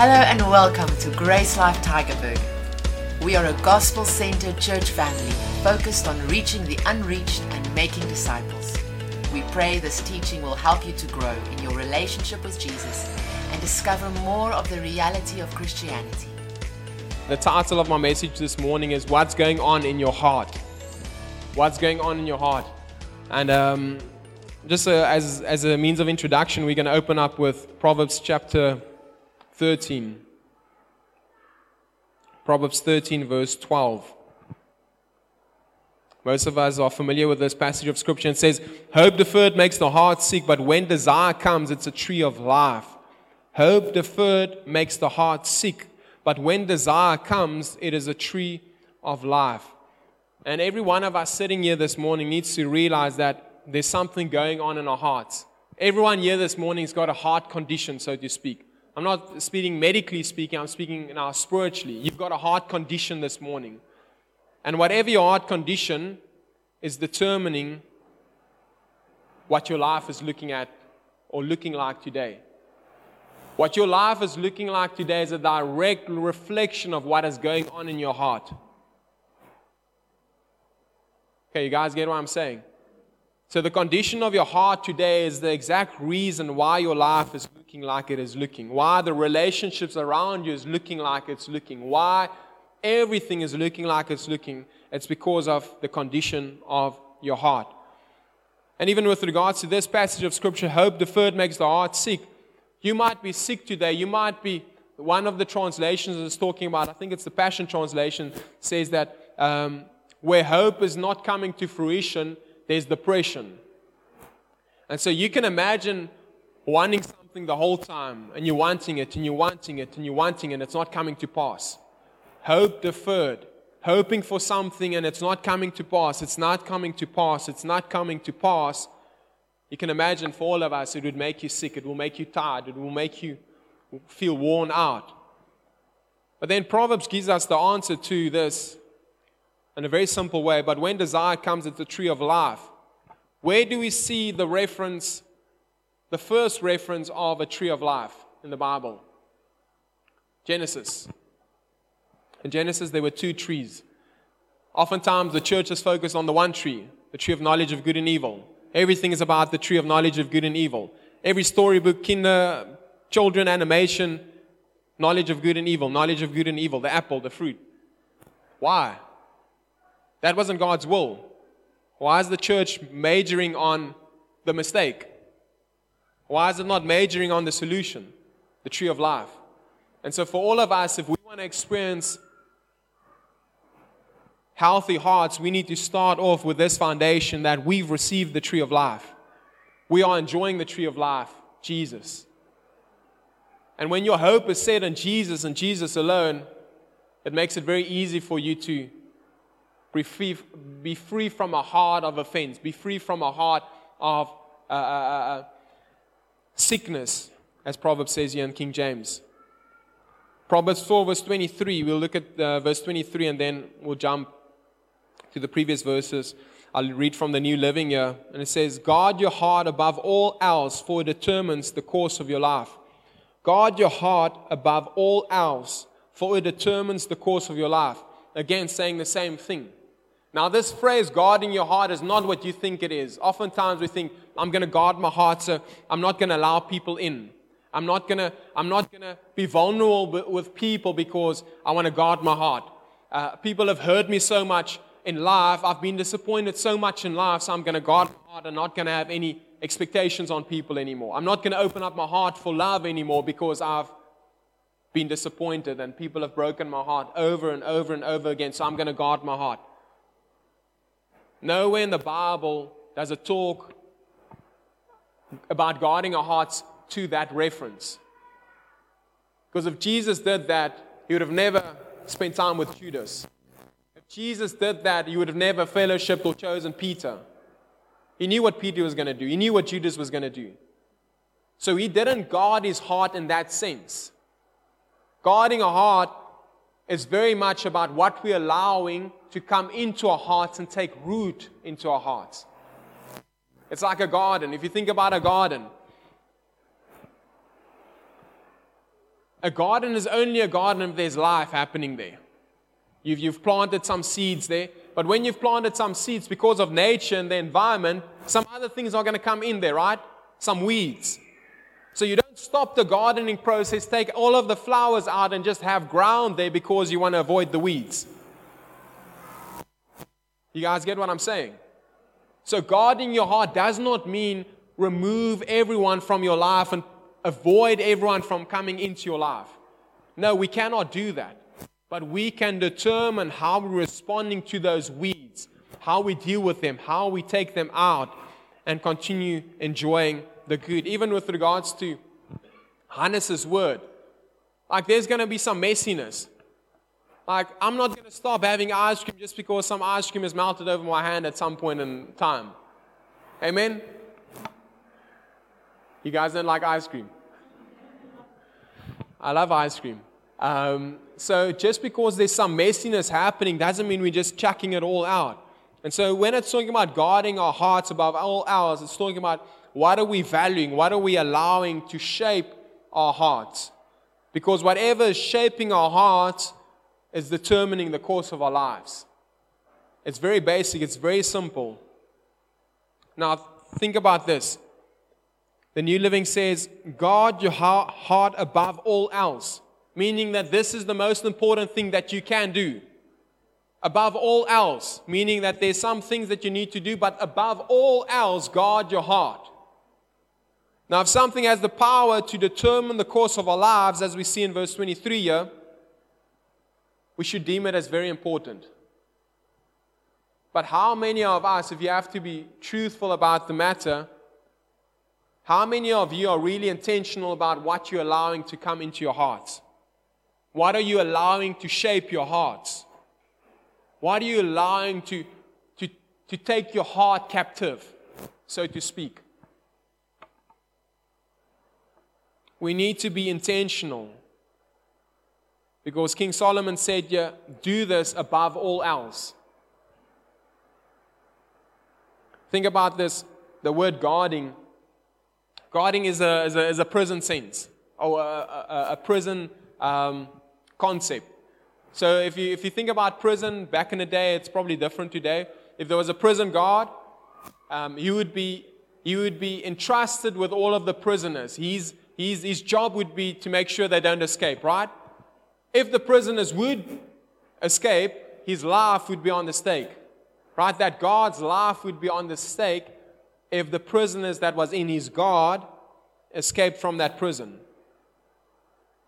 Hello and welcome to Grace Life Tygerberg. We are a gospel centered church family focused on reaching the unreached and making disciples. We pray this teaching will help you to grow in your relationship with Jesus and discover more of the reality of Christianity. The title of my message this morning is What's Going On in Your Heart? What's Going On in Your Heart? And um, just uh, as, as a means of introduction, we're going to open up with Proverbs chapter 13. Proverbs 13, verse 12. Most of us are familiar with this passage of scripture. It says, Hope deferred makes the heart sick, but when desire comes, it's a tree of life. Hope deferred makes the heart sick, but when desire comes, it is a tree of life. And every one of us sitting here this morning needs to realize that there's something going on in our hearts. Everyone here this morning has got a heart condition, so to speak. I'm not speaking medically speaking, I'm speaking now spiritually. You've got a heart condition this morning. And whatever your heart condition is determining what your life is looking at or looking like today. What your life is looking like today is a direct reflection of what is going on in your heart. Okay, you guys get what I'm saying? So, the condition of your heart today is the exact reason why your life is looking like it is looking, why the relationships around you is looking like it's looking, why everything is looking like it's looking. It's because of the condition of your heart. And even with regards to this passage of Scripture, hope deferred makes the heart sick. You might be sick today. You might be, one of the translations is talking about, I think it's the Passion Translation, says that um, where hope is not coming to fruition, there's depression. And so you can imagine wanting something the whole time, and you're wanting it, and you're wanting it, and you're wanting it, and it's not coming to pass. Hope deferred. Hoping for something and it's not coming to pass. It's not coming to pass. It's not coming to pass. You can imagine for all of us, it would make you sick. It will make you tired. It will make you feel worn out. But then Proverbs gives us the answer to this in a very simple way. But when desire comes, it's a tree of life. Where do we see the reference, the first reference of a tree of life in the Bible? Genesis. In Genesis, there were two trees. Oftentimes, the church is focused on the one tree, the tree of knowledge of good and evil. Everything is about the tree of knowledge of good and evil. Every storybook, kinder, children animation, knowledge of good and evil, knowledge of good and evil, the apple, the fruit. Why? That wasn't God's will. Why is the church majoring on the mistake? Why is it not majoring on the solution, the tree of life? And so, for all of us, if we want to experience healthy hearts, we need to start off with this foundation that we've received the tree of life. We are enjoying the tree of life, Jesus. And when your hope is set on Jesus and Jesus alone, it makes it very easy for you to be free, from a heart of offense, be free from a heart of uh, uh, uh, sickness, as Proverbs says here in King James. Proverbs 4, verse 23. We'll look at uh, verse 23 and then we'll jump to the previous verses. I'll read from the New Living here. And it says, Guard your heart above all else, for it determines the course of your life. Guard your heart above all else, for it determines the course of your life. Again, saying the same thing. Now, this phrase, guarding your heart, is not what you think it is. Oftentimes we think, I'm going to guard my heart so I'm not going to allow people in. I'm not going to I'm not going to be vulnerable with people because I want to guard my heart. Uh, people have hurt me so much in life. I've been disappointed so much in life, so I'm going to guard my heart. I'm not going to have any expectations on people anymore. I'm not going to open up my heart for love anymore because I've been disappointed and people have broken my heart over and over and over again, so I'm going to guard my heart. Nowhere in the Bible does it talk about guarding our hearts to that reference. Because if Jesus did that, he would have never spent time with Judas. If Jesus did that, he would have never fellowshipped or chosen Peter. He knew what Peter was going to do, he knew what Judas was going to do. So he didn't guard his heart in that sense. Guarding a heart is very much about what we're allowing to come into our hearts and take root into our hearts. It's like a garden. If you think about a garden, A garden is only a garden if there's life happening there. You've, you've planted some seeds there, but when you've planted some seeds, because of nature and the environment, some other things are going to come in there, right? Some weeds. So you don't stop the gardening process, take all of the flowers out, and just have ground there because you want to avoid the weeds. You guys get what I'm saying? So, guarding your heart does not mean remove everyone from your life and avoid everyone from coming into your life. No, we cannot do that. But we can determine how we're responding to those weeds, how we deal with them, how we take them out, and continue enjoying the good. Even with regards to Hannes's word, like there's going to be some messiness. Like, I'm not going to stop having ice cream just because some ice cream is melted over my hand at some point in time. Amen? You guys don't like ice cream? I love ice cream. Um, so just because there's some messiness happening doesn't mean we're just chucking it all out. And so when it's talking about guarding our hearts above all else, it's talking about what are we valuing? What are we allowing to shape our hearts? Because whatever is shaping our hearts is determining the course of our lives. It's very basic, it's very simple. Now, think about this. The New Living says, guard your heart above all else, meaning that this is the most important thing that you can do. Above all else, meaning that there's some things that you need to do, but above all else, guard your heart. Now, if something has the power to determine the course of our lives, as we see in verse 23 here, we should deem it as very important. But how many of us, if you have to be truthful about the matter, how many of you are really intentional about what you're allowing to come into your hearts? What are you allowing to shape your hearts? What are you allowing to, to, to take your heart captive, so to speak? We need to be intentional. Because King Solomon said, yeah, do this above all else. Think about this the word guarding. Guarding is a, is a, is a prison sense or a, a, a prison um, concept. So if you, if you think about prison back in the day, it's probably different today. If there was a prison guard, um, he, would be, he would be entrusted with all of the prisoners. He's, he's, his job would be to make sure they don't escape, right? If the prisoners would escape, his life would be on the stake. Right? That God's life would be on the stake if the prisoners that was in his guard escaped from that prison.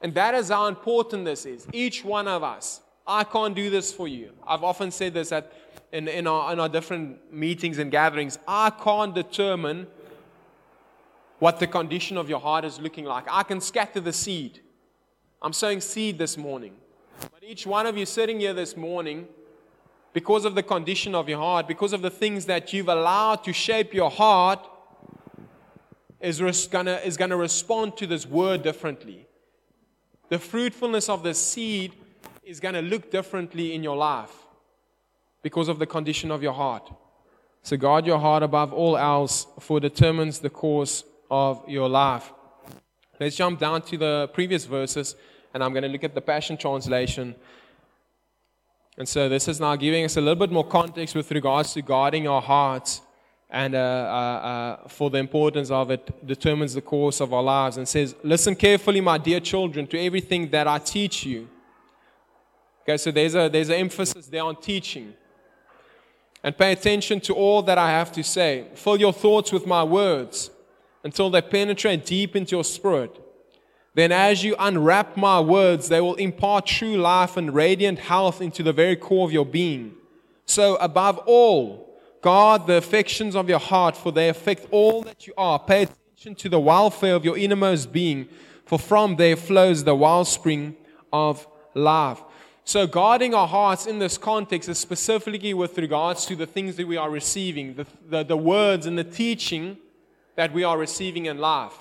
And that is how important this is. Each one of us. I can't do this for you. I've often said this at, in, in, our, in our different meetings and gatherings. I can't determine what the condition of your heart is looking like. I can scatter the seed. I'm sowing seed this morning. But each one of you sitting here this morning, because of the condition of your heart, because of the things that you've allowed to shape your heart, is to is gonna respond to this word differently. The fruitfulness of the seed is to look differently in your life because of the condition of your heart. So guard your heart above all else, for it determines the course of your life. Let's jump down to the previous verses and I'm going to look at the Passion Translation. And so this is now giving us a little bit more context with regards to guarding our hearts and uh, uh, uh, for the importance of it determines the course of our lives and says, Listen carefully, my dear children, to everything that I teach you. Okay, so there's a there's an emphasis there on teaching. And pay attention to all that I have to say. Fill your thoughts with my words until they penetrate deep into your spirit then, as you unwrap my words, they will impart true life and radiant health into the very core of your being. So, above all, guard the affections of your heart, for they affect all that you are. Pay attention to the welfare of your innermost being, for from there flows the wellspring of life. So, guarding our hearts in this context is specifically with regards to the things that we are receiving, the, the, the words and the teaching that we are receiving in life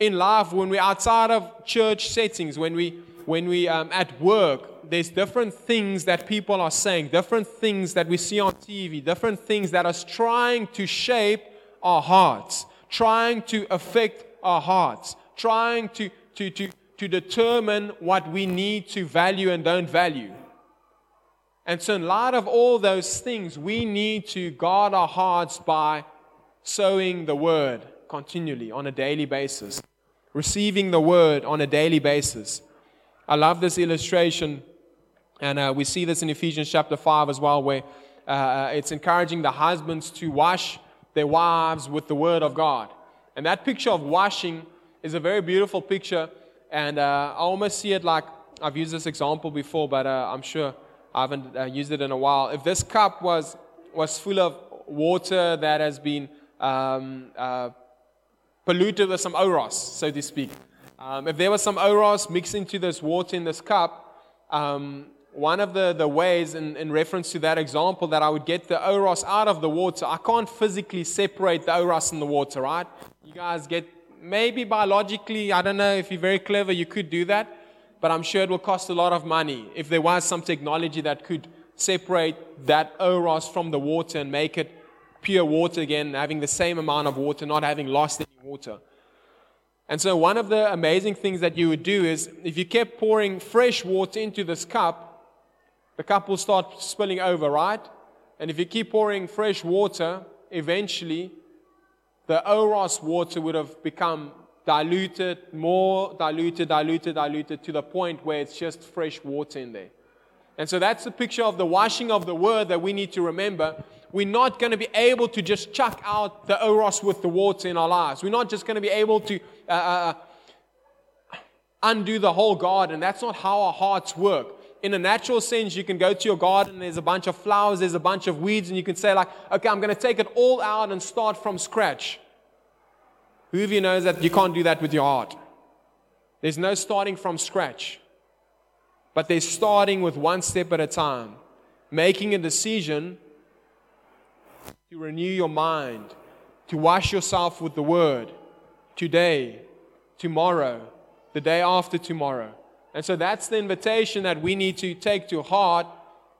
in life, when we're outside of church settings, when we when we um, at work, there's different things that people are saying, different things that we see on TV, different things that are trying to shape our hearts, trying to affect our hearts, trying to to to to determine what we need to value and don't value. And so, in light of all those things, we need to guard our hearts by sowing the word continually on a daily basis, receiving the word on a daily basis. I love this illustration, and uh, we see this in Ephesians chapter 5 as well, where uh, it's encouraging the husbands to wash their wives with the word of God. And that picture of washing is a very beautiful picture, and uh, I almost see it like I've used this example before, but uh, I'm sure I haven't uh, used it in a while. If this cup was, was full of water that has been um, uh, polluted with some oros, so to speak, um, if there was some oros mixed into this water in this cup, um, one of the, the ways, in, in reference to that example, that I would get the oros out of the water, I can't physically separate the oros in the water, right? You guys get, maybe biologically, I don't know if you're very clever, you could do that but I'm sure it will cost a lot of money if there was some technology that could separate that oros from the water and make it pure water again, having the same amount of water, not having lost any water. And so, one of the amazing things that you would do is if you kept pouring fresh water into this cup, the cup will start spilling over, right? And if you keep pouring fresh water, eventually the oros water would have become diluted, more diluted, diluted, diluted to the point where it's just fresh water in there. And so that's the picture of the washing of the word that we need to remember. We're not going to be able to just chuck out the oros with the water in our lives. We're not just going to be able to uh, uh, uh, undo the whole garden. That's not how our hearts work. In a natural sense, you can go to your garden, there's a bunch of flowers, there's a bunch of weeds, and you can say, like, okay, I'm going to take it all out and start from scratch. Who of you knows that you can't do that with your heart? There's no starting from scratch, but there's starting with one step at a time, making a decision to renew your mind, to wash yourself with the word today, tomorrow, the day after tomorrow. And so that's the invitation that we need to take to heart,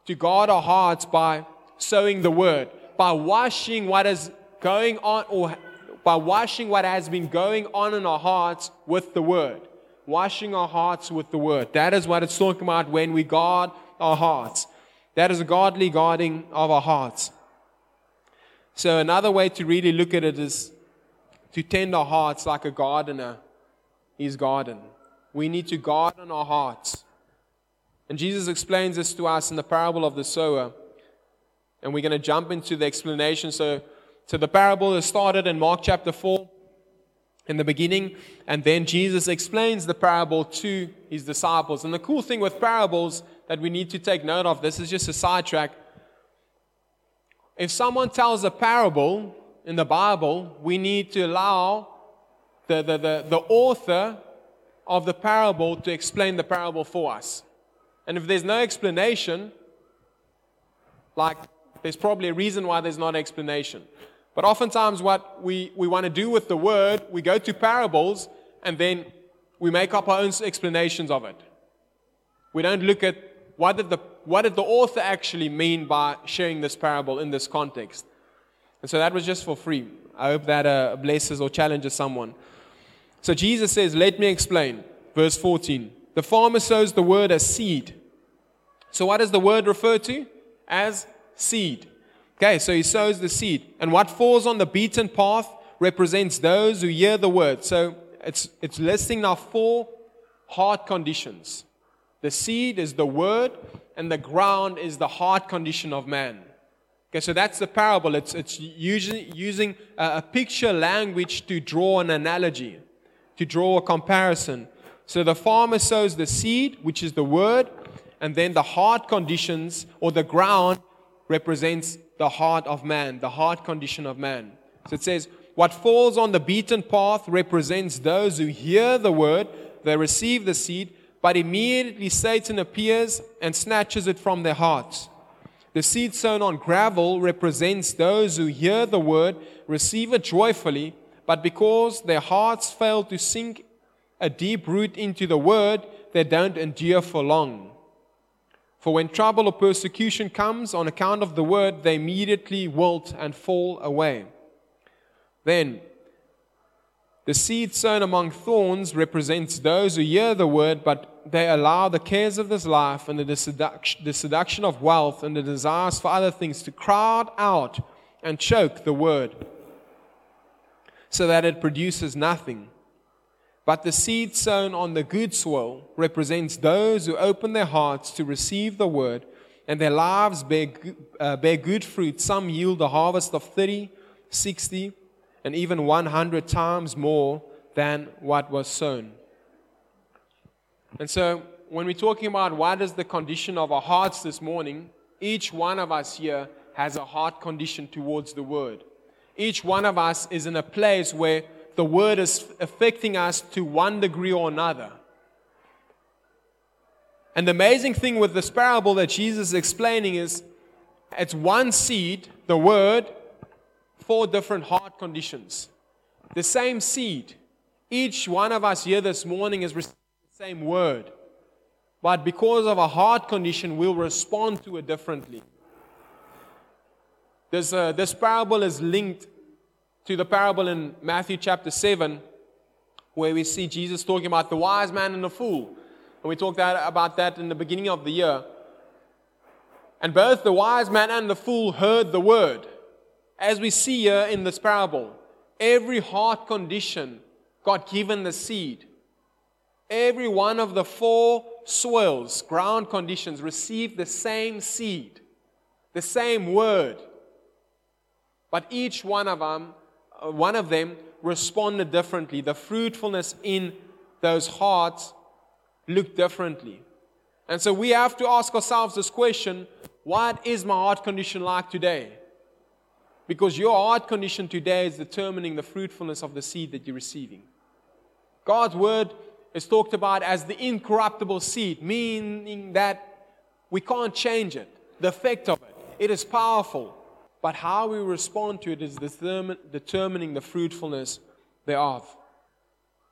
to guard our hearts by sowing the word, by washing what is going on or by washing what has been going on in our hearts with the Word. Washing our hearts with the Word. That is what it's talking about when we guard our hearts. That is a godly guarding of our hearts. So, another way to really look at it is to tend our hearts like a gardener his garden. We need to garden our hearts. And Jesus explains this to us in the parable of the sower. And we're going to jump into the explanation. So, so the parable is started in Mark chapter 4 in the beginning, and then Jesus explains the parable to his disciples. And the cool thing with parables that we need to take note of, this is just a sidetrack. If someone tells a parable in the Bible, we need to allow the, the, the, the author of the parable to explain the parable for us. And if there's no explanation, like there's probably a reason why there's not explanation. But oftentimes, what we, we want to do with the word, we go to parables and then we make up our own explanations of it. We don't look at what did the, what did the author actually mean by sharing this parable in this context. And so that was just for free. I hope that uh, blesses or challenges someone. So Jesus says, Let me explain. Verse 14. The farmer sows the word as seed. So, what does the word refer to? As seed. Okay, so he sows the seed. And what falls on the beaten path represents those who hear the word. So it's, it's listing now four heart conditions. The seed is the word, and the ground is the heart condition of man. Okay, so that's the parable. It's, it's using, using a, a picture language to draw an analogy, to draw a comparison. So the farmer sows the seed, which is the word, and then the heart conditions or the ground represents the heart of man, the heart condition of man. So it says, What falls on the beaten path represents those who hear the word, they receive the seed, but immediately Satan appears and snatches it from their hearts. The seed sown on gravel represents those who hear the word, receive it joyfully, but because their hearts fail to sink a deep root into the word, they don't endure for long. For when trouble or persecution comes on account of the word, they immediately wilt and fall away. Then, The seed sown among thorns represents those who hear the word, but they allow the cares of this life and the seduction, of wealth and the desires for other things to crowd out and choke the word so that it produces nothing. But the seed sown on the good soil represents those who open their hearts to receive the word and their lives bear, uh, bear good fruit. Some yield a harvest of 30, 60, and even 100 times more than what was sown. And so, when we're talking about what is the condition of our hearts this morning, each one of us here has a heart condition towards the Word. Each one of us is in a place where the Word is affecting us to one degree or another. And the amazing thing with this parable that Jesus is explaining is it's one seed, the Word, four different heart conditions. The same seed. Each one of us here this morning is receiving the same word. But because of a heart condition, we'll respond to it differently. This, uh, this parable is linked to the parable in Matthew chapter 7, where we see Jesus talking about the wise man and the fool. And we talked about that in the beginning of the year. And both the wise man and the fool heard the word as we see here in this parable, every heart condition got given the seed. Every one of the four soils, ground conditions, received the same seed, the same word. But each one of them, uh, one of them responded differently. The fruitfulness in those hearts looked differently. And so we have to ask ourselves this question what is my heart condition like today? Because your heart condition today is determining the fruitfulness of the seed that you're receiving. God's word is talked about as the incorruptible seed, meaning that we can't change it, the effect of it. It is powerful, but how we respond to it is determining the fruitfulness thereof.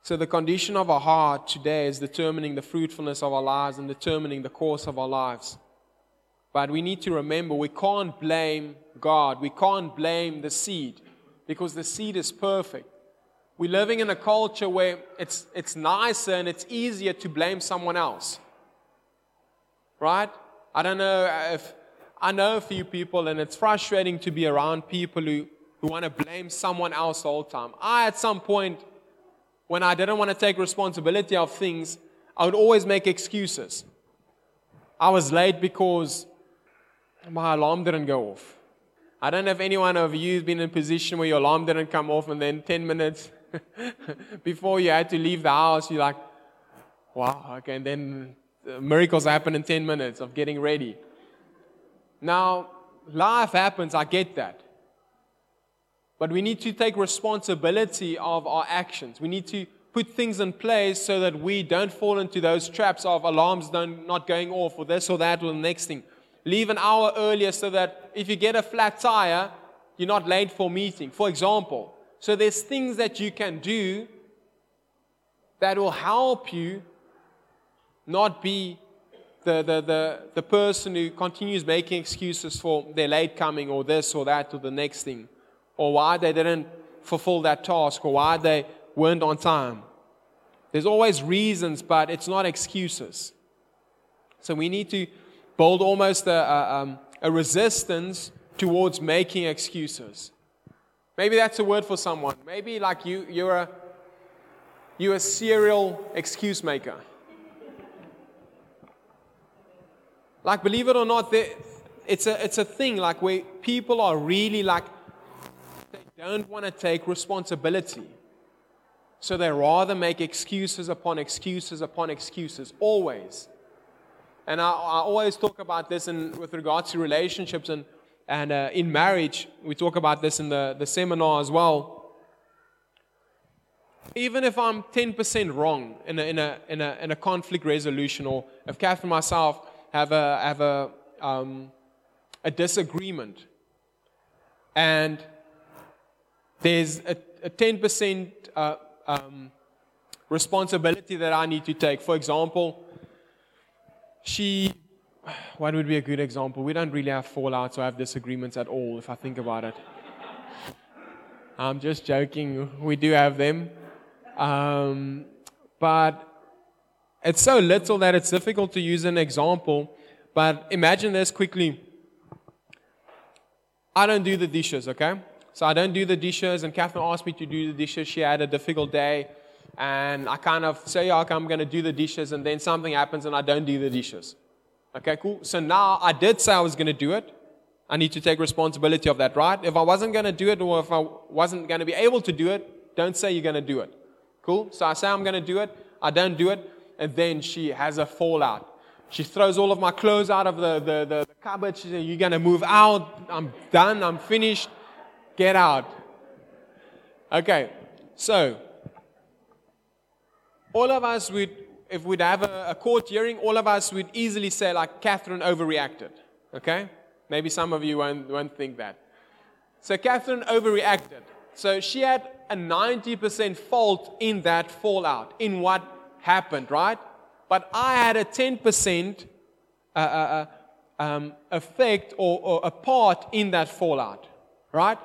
So, the condition of our heart today is determining the fruitfulness of our lives and determining the course of our lives. But we need to remember we can't blame God. We can't blame the seed because the seed is perfect. We're living in a culture where it's, it's nicer and it's easier to blame someone else. Right? I don't know if I know a few people, and it's frustrating to be around people who, who want to blame someone else all the time. I, at some point, when I didn't want to take responsibility of things, I would always make excuses. I was late because my alarm didn't go off. I don't know if anyone of you has been in a position where your alarm didn't come off and then 10 minutes before you had to leave the house, you're like, wow, okay, and then miracles happen in 10 minutes of getting ready. Now, life happens, I get that. But we need to take responsibility of our actions. We need to put things in place so that we don't fall into those traps of alarms not going off or this or that or the next thing. Leave an hour earlier so that if you get a flat tire, you're not late for meeting, for example. So there's things that you can do that will help you not be the, the, the, the person who continues making excuses for their late coming or this or that or the next thing, or why they didn't fulfill that task or why they weren't on time. There's always reasons, but it's not excuses. So we need to build almost a, a, um, a resistance towards making excuses. Maybe that's a word for someone. Maybe like you, you're a, you're a serial excuse maker. Like, believe it or not, it's a, it's a thing like where people are really like, they don't want to take responsibility. So they rather make excuses upon excuses upon excuses, always. And I, I always talk about this in, with regards to relationships and, and uh, in marriage. We talk about this in the, the seminar as well. Even if I'm 10% wrong in a, in, a, in, a, in a conflict resolution, or if Kath and myself have a, have a, um, a disagreement, and there's a, a 10% uh, um, responsibility that I need to take. For example, she, what would be a good example? We don't really have fallouts or have disagreements at all, if I think about it. I'm just joking. We do have them. Um, but it's so little that it's difficult to use an example. But imagine this quickly. I don't do the dishes, okay? So I don't do the dishes, and Catherine asked me to do the dishes. She had a difficult day, and I kind of say, okay, I'm going to do the dishes, and then something happens and I don't do the dishes. Okay, cool. So now I did say I was going to do it. I need to take responsibility of that, right? If I wasn't going to do it, or if I wasn't going to be able to do it, don't say you're going to do it. Cool? So I say I'm going to do it, I don't do it, and then she has a fallout. She throws all of my clothes out of the, the, the, the cupboard. She says, You're going to move out. I'm done. I'm finished. Get out. Okay, so all of us would, if we'd have a, a court hearing, all of us would easily say, like, Catherine overreacted. Okay? Maybe some of you won't, won't think that. So Catherine overreacted. So she had a 90% fault in that fallout, in what happened, right? But I had a 10% uh, uh, uh, um, effect or, or a part in that fallout, right?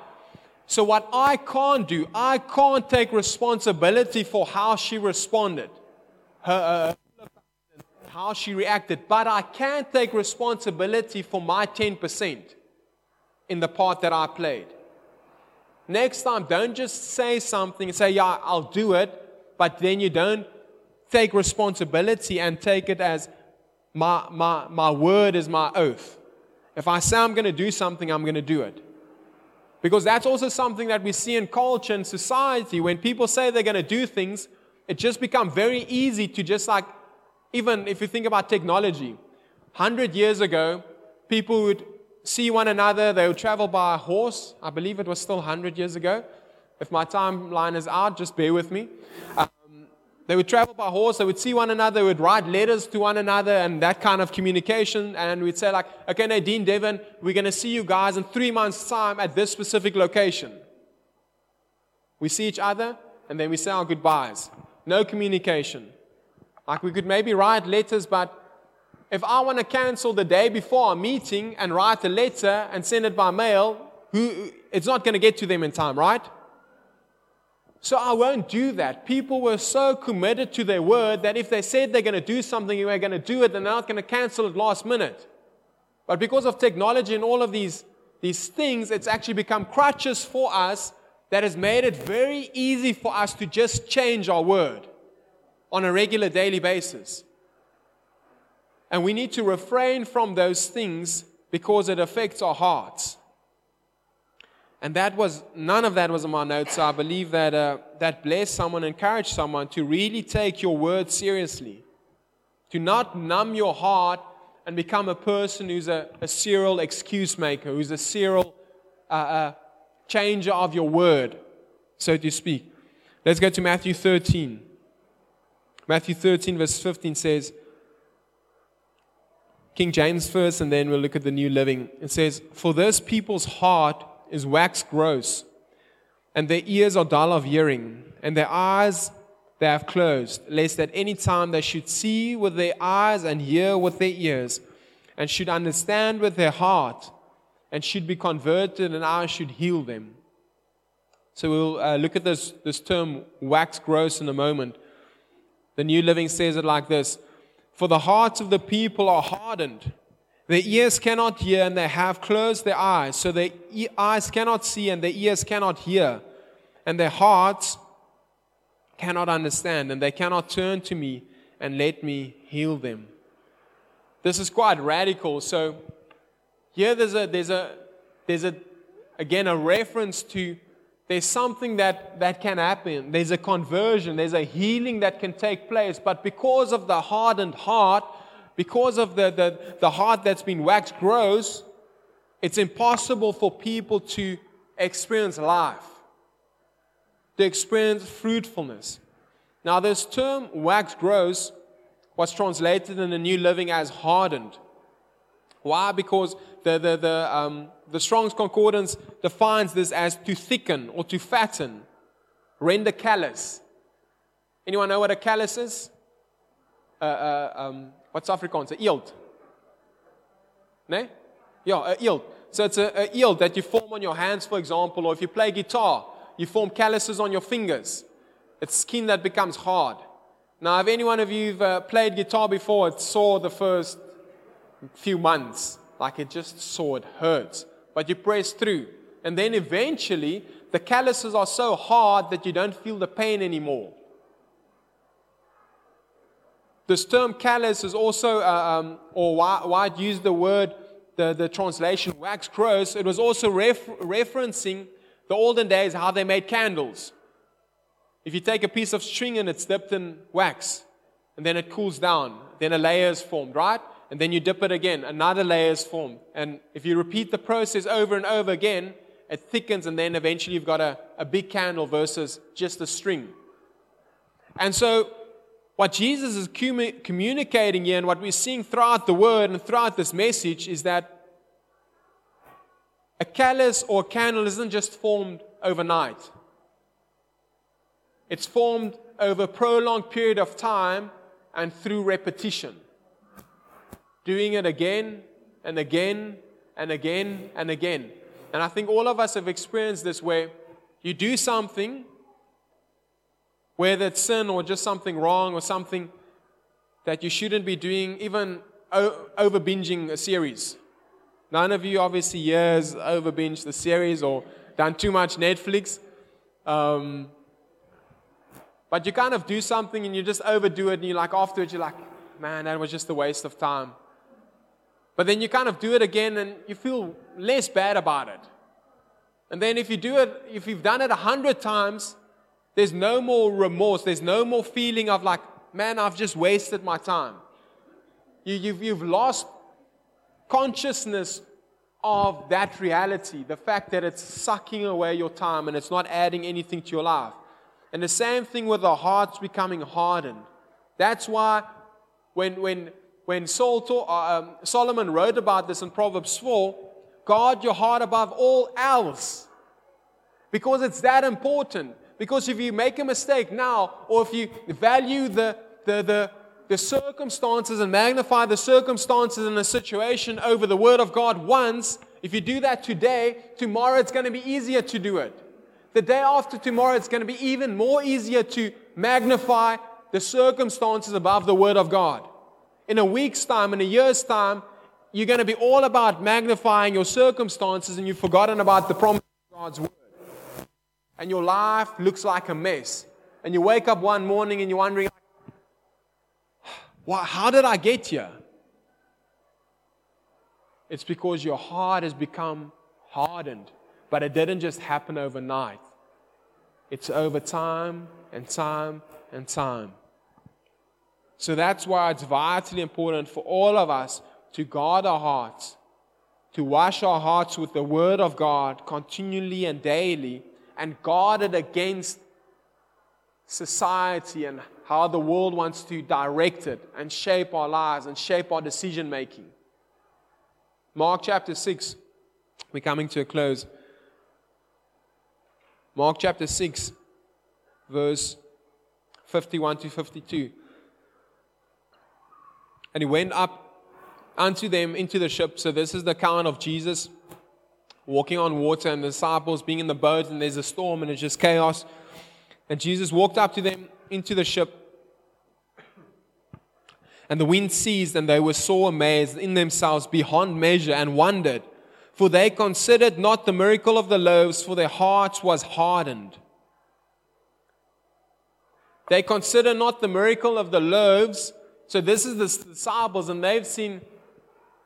So, what I can't do, I can't take responsibility for how she responded, her, uh, how she reacted, but I can take responsibility for my 10% in the part that I played. Next time, don't just say something and say, Yeah, I'll do it, but then you don't take responsibility and take it as my, my, my word is my oath. If I say I'm going to do something, I'm going to do it. Because that's also something that we see in culture and society. When people say they're going to do things, it just becomes very easy to just like, even if you think about technology, 100 years ago, people would see one another, they would travel by horse. I believe it was still 100 years ago. If my timeline is out, just bear with me. They would travel by horse, they would see one another, they would write letters to one another, and that kind of communication. And we'd say, like, okay, Nadine, Devon, we're going to see you guys in three months' time at this specific location. We see each other, and then we say our goodbyes. No communication. Like, we could maybe write letters, but if I want to cancel the day before a meeting and write a letter and send it by mail, who, it's not going to get to them in time, right? So I won't do that. People were so committed to their word that if they said they're going to do something, they're going to do it, and they're not going to cancel it last minute. But because of technology and all of these, these things, it's actually become crutches for us that has made it very easy for us to just change our word on a regular daily basis. And we need to refrain from those things because it affects our hearts. And that was, none of that was in my notes. So I believe that uh, that blessed someone, encouraged someone to really take your word seriously. To not numb your heart and become a person who's a, a serial excuse maker, who's a serial uh, uh, changer of your word, so to speak. Let's go to Matthew 13. Matthew 13, verse 15 says, King James first, and then we'll look at the New Living. It says, For this people's heart is wax gross, and their ears are dull of hearing, and their eyes they have closed, lest at any time they should see with their eyes and hear with their ears, and should understand with their heart, and should be converted, and I should heal them. So we'll uh, look at this, this term wax gross in a moment. The New Living says it like this For the hearts of the people are hardened. Their ears cannot hear and they have closed their eyes. So their e- eyes cannot see and their ears cannot hear. And their hearts cannot understand and they cannot turn to me and let me heal them. This is quite radical. So here there's a, there's a, there's a, again, a reference to there's something that, that can happen. There's a conversion. There's a healing that can take place. But because of the hardened heart, because of the, the, the heart that's been waxed gross, it's impossible for people to experience life, to experience fruitfulness. Now, this term wax gross was translated in the New Living as hardened. Why? Because the, the, the, um, the Strong's Concordance defines this as to thicken or to fatten, render callous. Anyone know what a callus is? Uh, uh, um, What's Afrikaans? 'n eelt. Nee? Ja, 'n eelt. So it's a, a that you form on your hands, for example, or if you play guitar, you form calluses on your fingers. It's skin that becomes hard. Now, if any one of you have uh, played guitar before, it's sore the first few months. Like it just sore, it hurts. But you press through. And then eventually, the calluses are so hard that you don't feel the pain anymore. This term callus is also, uh, um, or why, why it used the word, the, the translation wax gross, it was also ref- referencing the olden days how they made candles. If you take a piece of string and it's dipped in wax, and then it cools down, then a layer is formed, right? And then you dip it again, another layer is formed. And if you repeat the process over and over again, it thickens, and then eventually you've got a, a big candle versus just a string. And so what Jesus is communicating here and what we're seeing throughout the word and throughout this message is that a callus or a candle isn't just formed overnight. It's formed over a prolonged period of time and through repetition. Doing it again and again and again and again. And I think all of us have experienced this where you do something whether it's sin or just something wrong or something that you shouldn't be doing, even over binging a series. None of you, obviously, years over binged the series or done too much Netflix. Um, but you kind of do something and you just overdo it, and you're like, afterwards, you're like, man, that was just a waste of time. But then you kind of do it again and you feel less bad about it. And then if you do it, if you've done it a hundred times, there's no more remorse. There's no more feeling of like, man, I've just wasted my time. You, you've, you've lost consciousness of that reality, the fact that it's sucking away your time and it's not adding anything to your life. And the same thing with the hearts becoming hardened. That's why when, when, when Saul uh, um, Solomon wrote about this in Proverbs 4, guard your heart above all else. Because it's that important. Because if you make a mistake now, or if you value the, the, the, the circumstances and magnify the circumstances in a situation over the Word of God once, if you do that today, tomorrow it's going to be easier to do it. The day after tomorrow, it's going to be even more easier to magnify the circumstances above the Word of God. In a week's time, in a year's time, you're going to be all about magnifying your circumstances and you've forgotten about the promise of God's Word and your life looks like a mess, and you wake up one morning and you're wondering, well, how did I get here? It's because your heart has become hardened, but it didn't just happen overnight. It's over time and time and time. So that's why it's vitally important for all of us to guard our hearts, to wash our hearts with the Word of God continually and daily and guarded against society and how the world wants to direct it and shape our lives and shape our decision making. Mark chapter 6, we're coming to a close. Mark chapter 6, verse 51 to 52. And he went up unto them into the ship. So, this is the account of Jesus walking on water and the disciples being in the boat and there's a storm and it's just chaos. And Jesus walked up to them into the ship. And the wind ceased, and they were so amazed in themselves beyond measure and wondered, for they considered not the miracle of the loaves, for their hearts was hardened. They consider not the miracle of the loaves. So this is the disciples, and they've seen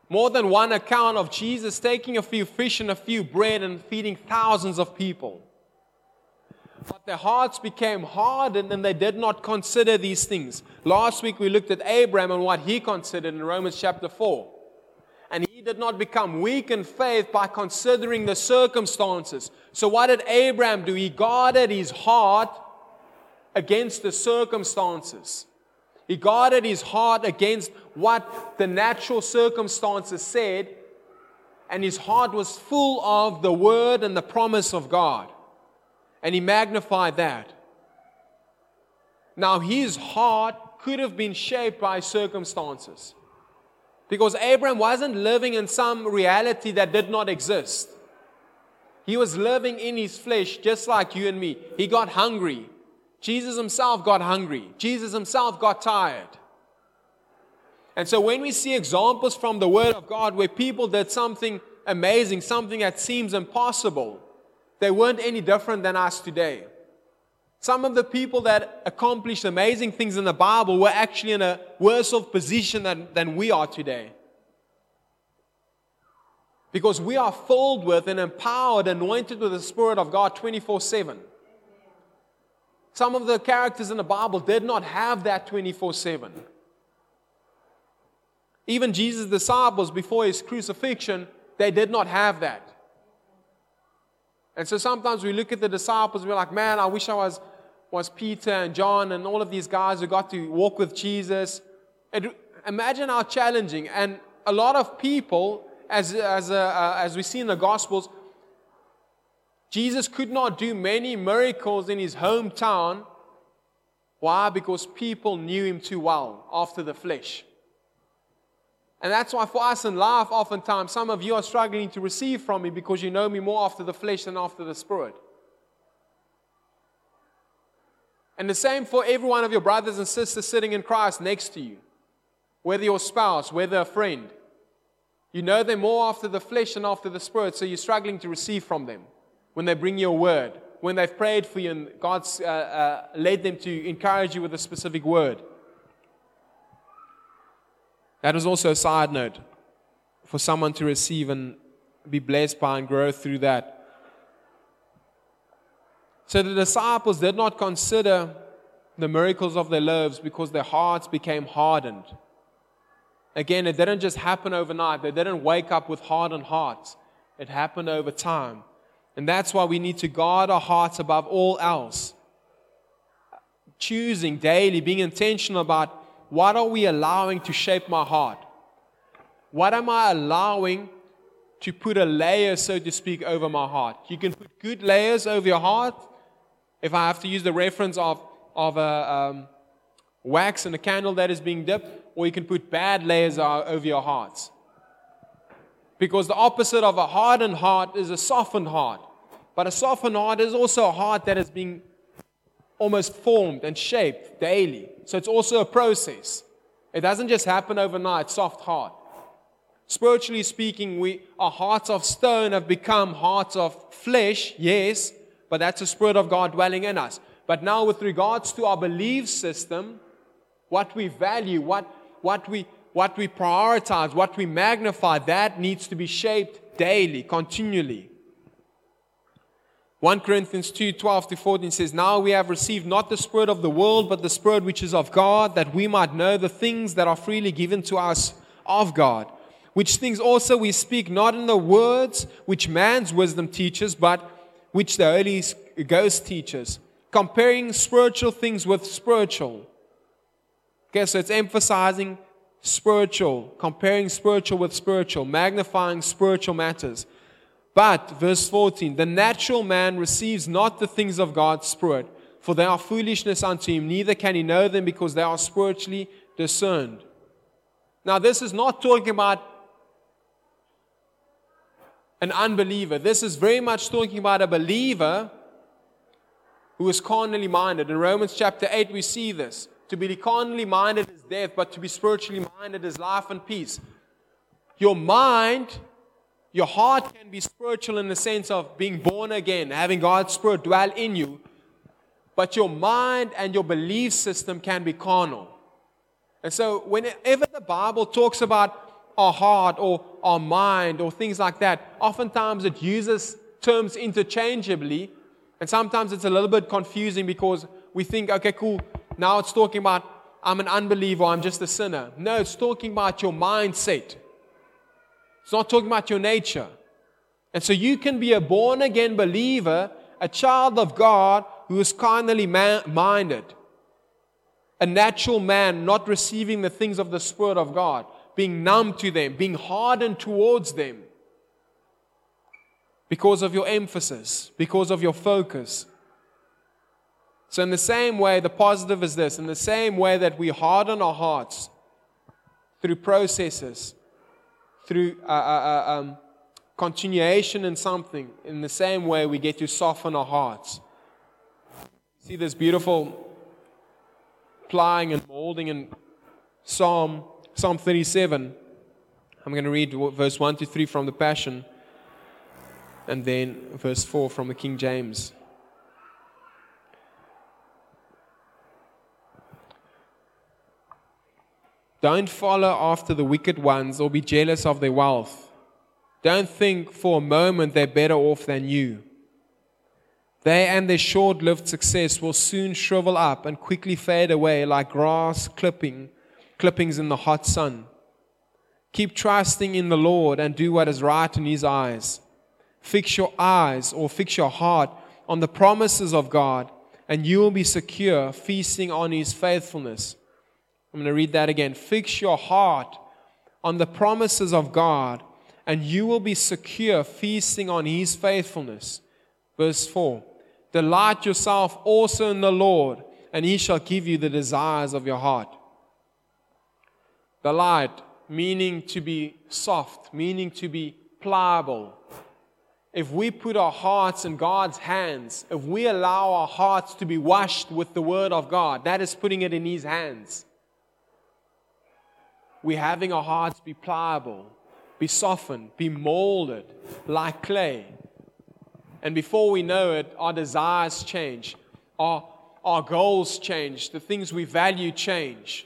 more than one account of Jesus taking a few fish and a few bread and feeding thousands of people. But their hearts became hardened and they did not consider these things. Last week we looked at Abraham and what he considered in Romans chapter 4. And he did not become weak in faith by considering the circumstances. So, what did Abraham do? He guarded his heart against the circumstances. He guarded his heart against what the natural circumstances said, and his heart was full of the word and the promise of God. And he magnified that. Now, his heart could have been shaped by circumstances. Because Abraham wasn't living in some reality that did not exist. He was living in his flesh just like you and me. He got hungry. Jesus himself got hungry. Jesus himself got tired. And so when we see examples from the Word of God where people did something amazing, something that seems impossible, they weren't any different than us today. Some of the people that accomplished amazing things in the Bible were actually in a worse off position than, than we are today. Because we are filled with and empowered, anointed with the Spirit of God 24 7. Some of the characters in the Bible did not have that 24 7. Even Jesus' disciples, before his crucifixion, they did not have that. And so sometimes we look at the disciples, we're like, man, I wish I was, was Peter and John and all of these guys who got to walk with Jesus. And imagine how challenging. And a lot of people, as, as, uh, as we see in the Gospels, Jesus could not do many miracles in his hometown. Why? Because people knew him too well after the flesh. And that's why for us in life, oftentimes, some of you are struggling to receive from me because you know me more after the flesh than after the spirit. And the same for every one of your brothers and sisters sitting in Christ next to you, whether your spouse, whether a friend. You know them more after the flesh than after the spirit, so you're struggling to receive from them when they bring you a word, when they've prayed for you and God's uh, uh, led them to encourage you with a specific word. That was also a side note for someone to receive and be blessed by and grow through that. So the disciples did not consider the miracles of their loaves because their hearts became hardened. Again, it didn't just happen overnight. They didn't wake up with hardened hearts. It happened over time. And that's why we need to guard our hearts above all else. Choosing daily, being intentional about what are we allowing to shape my heart? What am I allowing to put a layer, so to speak, over my heart? You can put good layers over your heart. If I have to use the reference of, of a um, wax and a candle that is being dipped, or you can put bad layers over your hearts. Because the opposite of a hardened heart is a softened heart. But a softened heart is also a heart that is being almost formed and shaped daily. So it's also a process. It doesn't just happen overnight, soft heart. Spiritually speaking, we, our hearts of stone have become hearts of flesh, yes, but that's the Spirit of God dwelling in us. But now, with regards to our belief system, what we value, what, what, we, what we prioritize, what we magnify, that needs to be shaped daily, continually. 1 Corinthians 2 12 to 14 says, Now we have received not the Spirit of the world, but the Spirit which is of God, that we might know the things that are freely given to us of God. Which things also we speak not in the words which man's wisdom teaches, but which the Holy Ghost teaches, comparing spiritual things with spiritual. Okay, so it's emphasizing spiritual, comparing spiritual with spiritual, magnifying spiritual matters. But, verse 14, the natural man receives not the things of God's Spirit, for they are foolishness unto him, neither can he know them because they are spiritually discerned. Now, this is not talking about an unbeliever. This is very much talking about a believer who is carnally minded. In Romans chapter 8, we see this. To be carnally minded is death, but to be spiritually minded is life and peace. Your mind your heart can be spiritual in the sense of being born again, having God's Spirit dwell in you, but your mind and your belief system can be carnal. And so, whenever the Bible talks about our heart or our mind or things like that, oftentimes it uses terms interchangeably, and sometimes it's a little bit confusing because we think, okay, cool, now it's talking about I'm an unbeliever, I'm just a sinner. No, it's talking about your mindset. It's not talking about your nature. And so you can be a born again believer, a child of God who is carnally minded, a natural man not receiving the things of the Spirit of God, being numb to them, being hardened towards them because of your emphasis, because of your focus. So, in the same way, the positive is this in the same way that we harden our hearts through processes through uh, uh, uh, um, continuation in something, in the same way we get to soften our hearts. See this beautiful plying and molding in Psalm, Psalm 37. I'm going to read verse 1 to 3 from the Passion and then verse 4 from the King James. Don't follow after the wicked ones or be jealous of their wealth. Don't think for a moment they're better off than you. They and their short lived success will soon shrivel up and quickly fade away like grass clipping, clippings in the hot sun. Keep trusting in the Lord and do what is right in His eyes. Fix your eyes or fix your heart on the promises of God, and you will be secure, feasting on His faithfulness. I'm going to read that again. Fix your heart on the promises of God, and you will be secure, feasting on His faithfulness. Verse 4 Delight yourself also in the Lord, and He shall give you the desires of your heart. Delight, meaning to be soft, meaning to be pliable. If we put our hearts in God's hands, if we allow our hearts to be washed with the Word of God, that is putting it in His hands we're having our hearts be pliable, be softened, be molded like clay. And before we know it, our desires change, our, our goals change, the things we value change.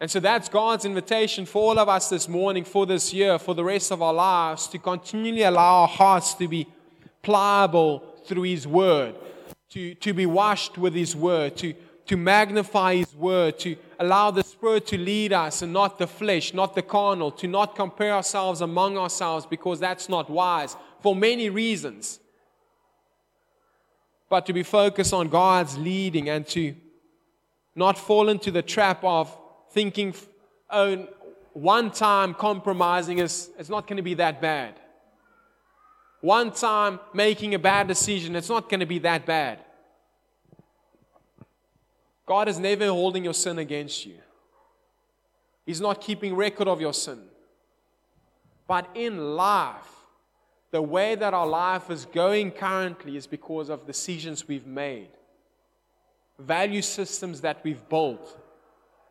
And so that's God's invitation for all of us this morning, for this year, for the rest of our lives, to continually allow our hearts to be pliable through His Word, to, to be washed with His Word, to, to magnify His Word, to allow the Spirit to lead us and not the flesh, not the carnal, to not compare ourselves among ourselves because that's not wise for many reasons. But to be focused on God's leading and to not fall into the trap of thinking, oh, one time compromising is it's not going to be that bad. One time making a bad decision, it's not going to be that bad. God is never holding your sin against you. He's not keeping record of your sin. But in life, the way that our life is going currently is because of decisions we've made, value systems that we've built,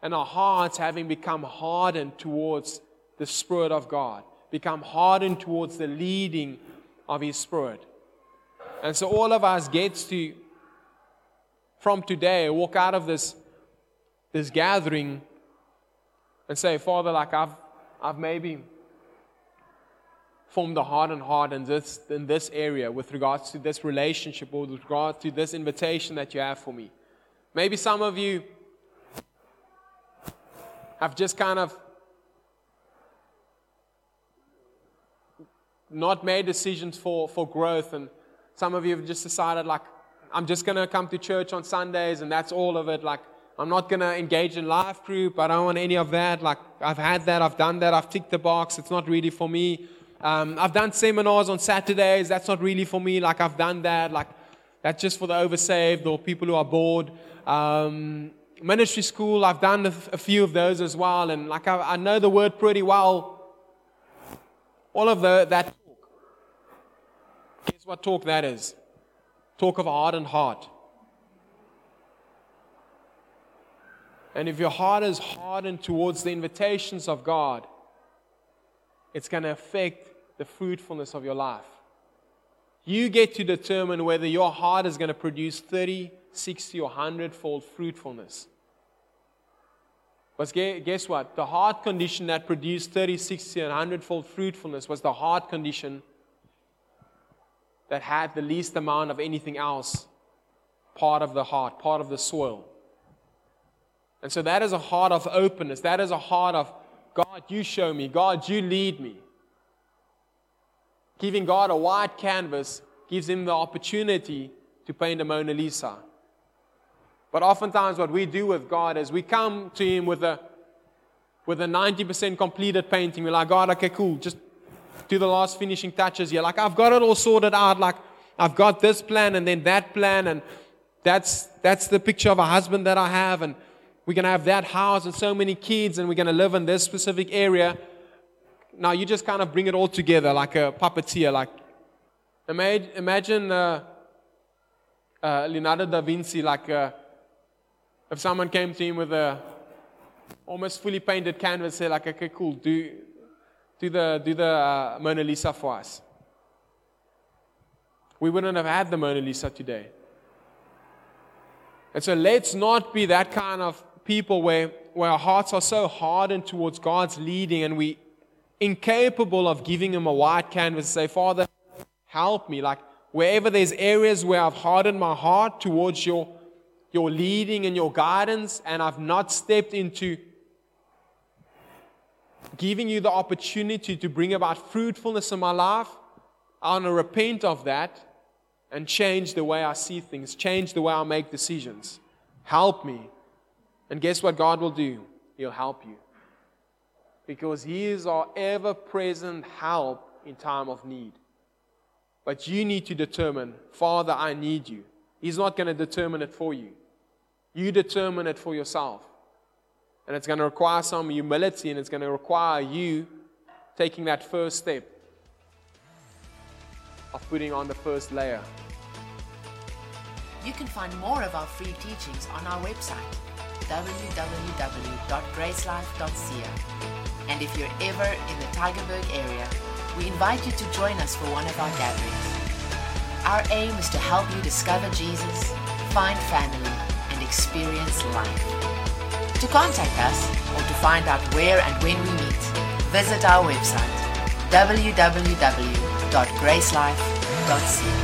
and our hearts having become hardened towards the Spirit of God, become hardened towards the leading of His Spirit. And so all of us gets to from today walk out of this, this gathering and say, Father, like I've, I've maybe formed a hardened heart in this, in this area with regards to this relationship or with regards to this invitation that you have for me. Maybe some of you have just kind of not made decisions for, for growth, and some of you have just decided, like, I'm just going to come to church on Sundays and that's all of it. Like, I'm not going to engage in life group. I don't want any of that. Like, I've had that. I've done that. I've ticked the box. It's not really for me. Um, I've done seminars on Saturdays. That's not really for me. Like, I've done that. Like, that's just for the oversaved or people who are bored. Um, ministry school, I've done a, a, few of those as well. And, like, I, I know the word pretty well. All of the, that talk. Guess what talk that is? Talk of a hardened heart. And if your heart is hardened towards the invitations of God, it's going to affect the fruitfulness of your life. You get to determine whether your heart is going to produce 30, 60, or 100 fold fruitfulness. But guess what? The heart condition that produced 30, 60, and 100 fold fruitfulness was the heart condition that had the least amount of anything else part of the heart, part of the soil. And so that is a heart of openness. That is a heart of God, you show me. God, you lead me. Giving God a wide canvas gives him the opportunity to paint a Mona Lisa. But oftentimes, what we do with God is we come to Him with a with a 90% completed painting. We're like, God, okay, cool, just do the last finishing touches here. Like, I've got it all sorted out. Like, I've got this plan and then that plan, and that's, that's the picture of a husband that I have, and we're going to have that house and so many kids, and we're going to live in this specific area. Now, you just kind of bring it all together like a puppeteer. Like, imagine uh, uh, Leonardo da Vinci, like uh, if someone came to him with a almost fully painted canvas, say like, okay, cool, do, do the, do the uh, Mona Lisa for us. We wouldn't have had the Mona Lisa today. And so let's not be that kind of people where, where our hearts are so hardened towards God's leading and we incapable of giving him a white canvas and say, Father, help me. Like wherever there's areas where I've hardened my heart towards your, your leading and your guidance, and I've not stepped into giving you the opportunity to bring about fruitfulness in my life, I want to repent of that and change the way I see things, change the way I make decisions. Help me. And guess what God will do? He'll help you. Because He is our ever present help in time of need. But you need to determine, Father, I need you. He's not going to determine it for you. You determine it for yourself. And it's going to require some humility and it's going to require you taking that first step of putting on the first layer. You can find more of our free teachings on our website www.gracelife.ca. And if you're ever in the Tygerberg area, we invite you to join us for one of our gatherings. Our aim is to help you discover Jesus, find family, and experience life. To contact us or to find out where and when we meet, visit our website www.gracelife.ca.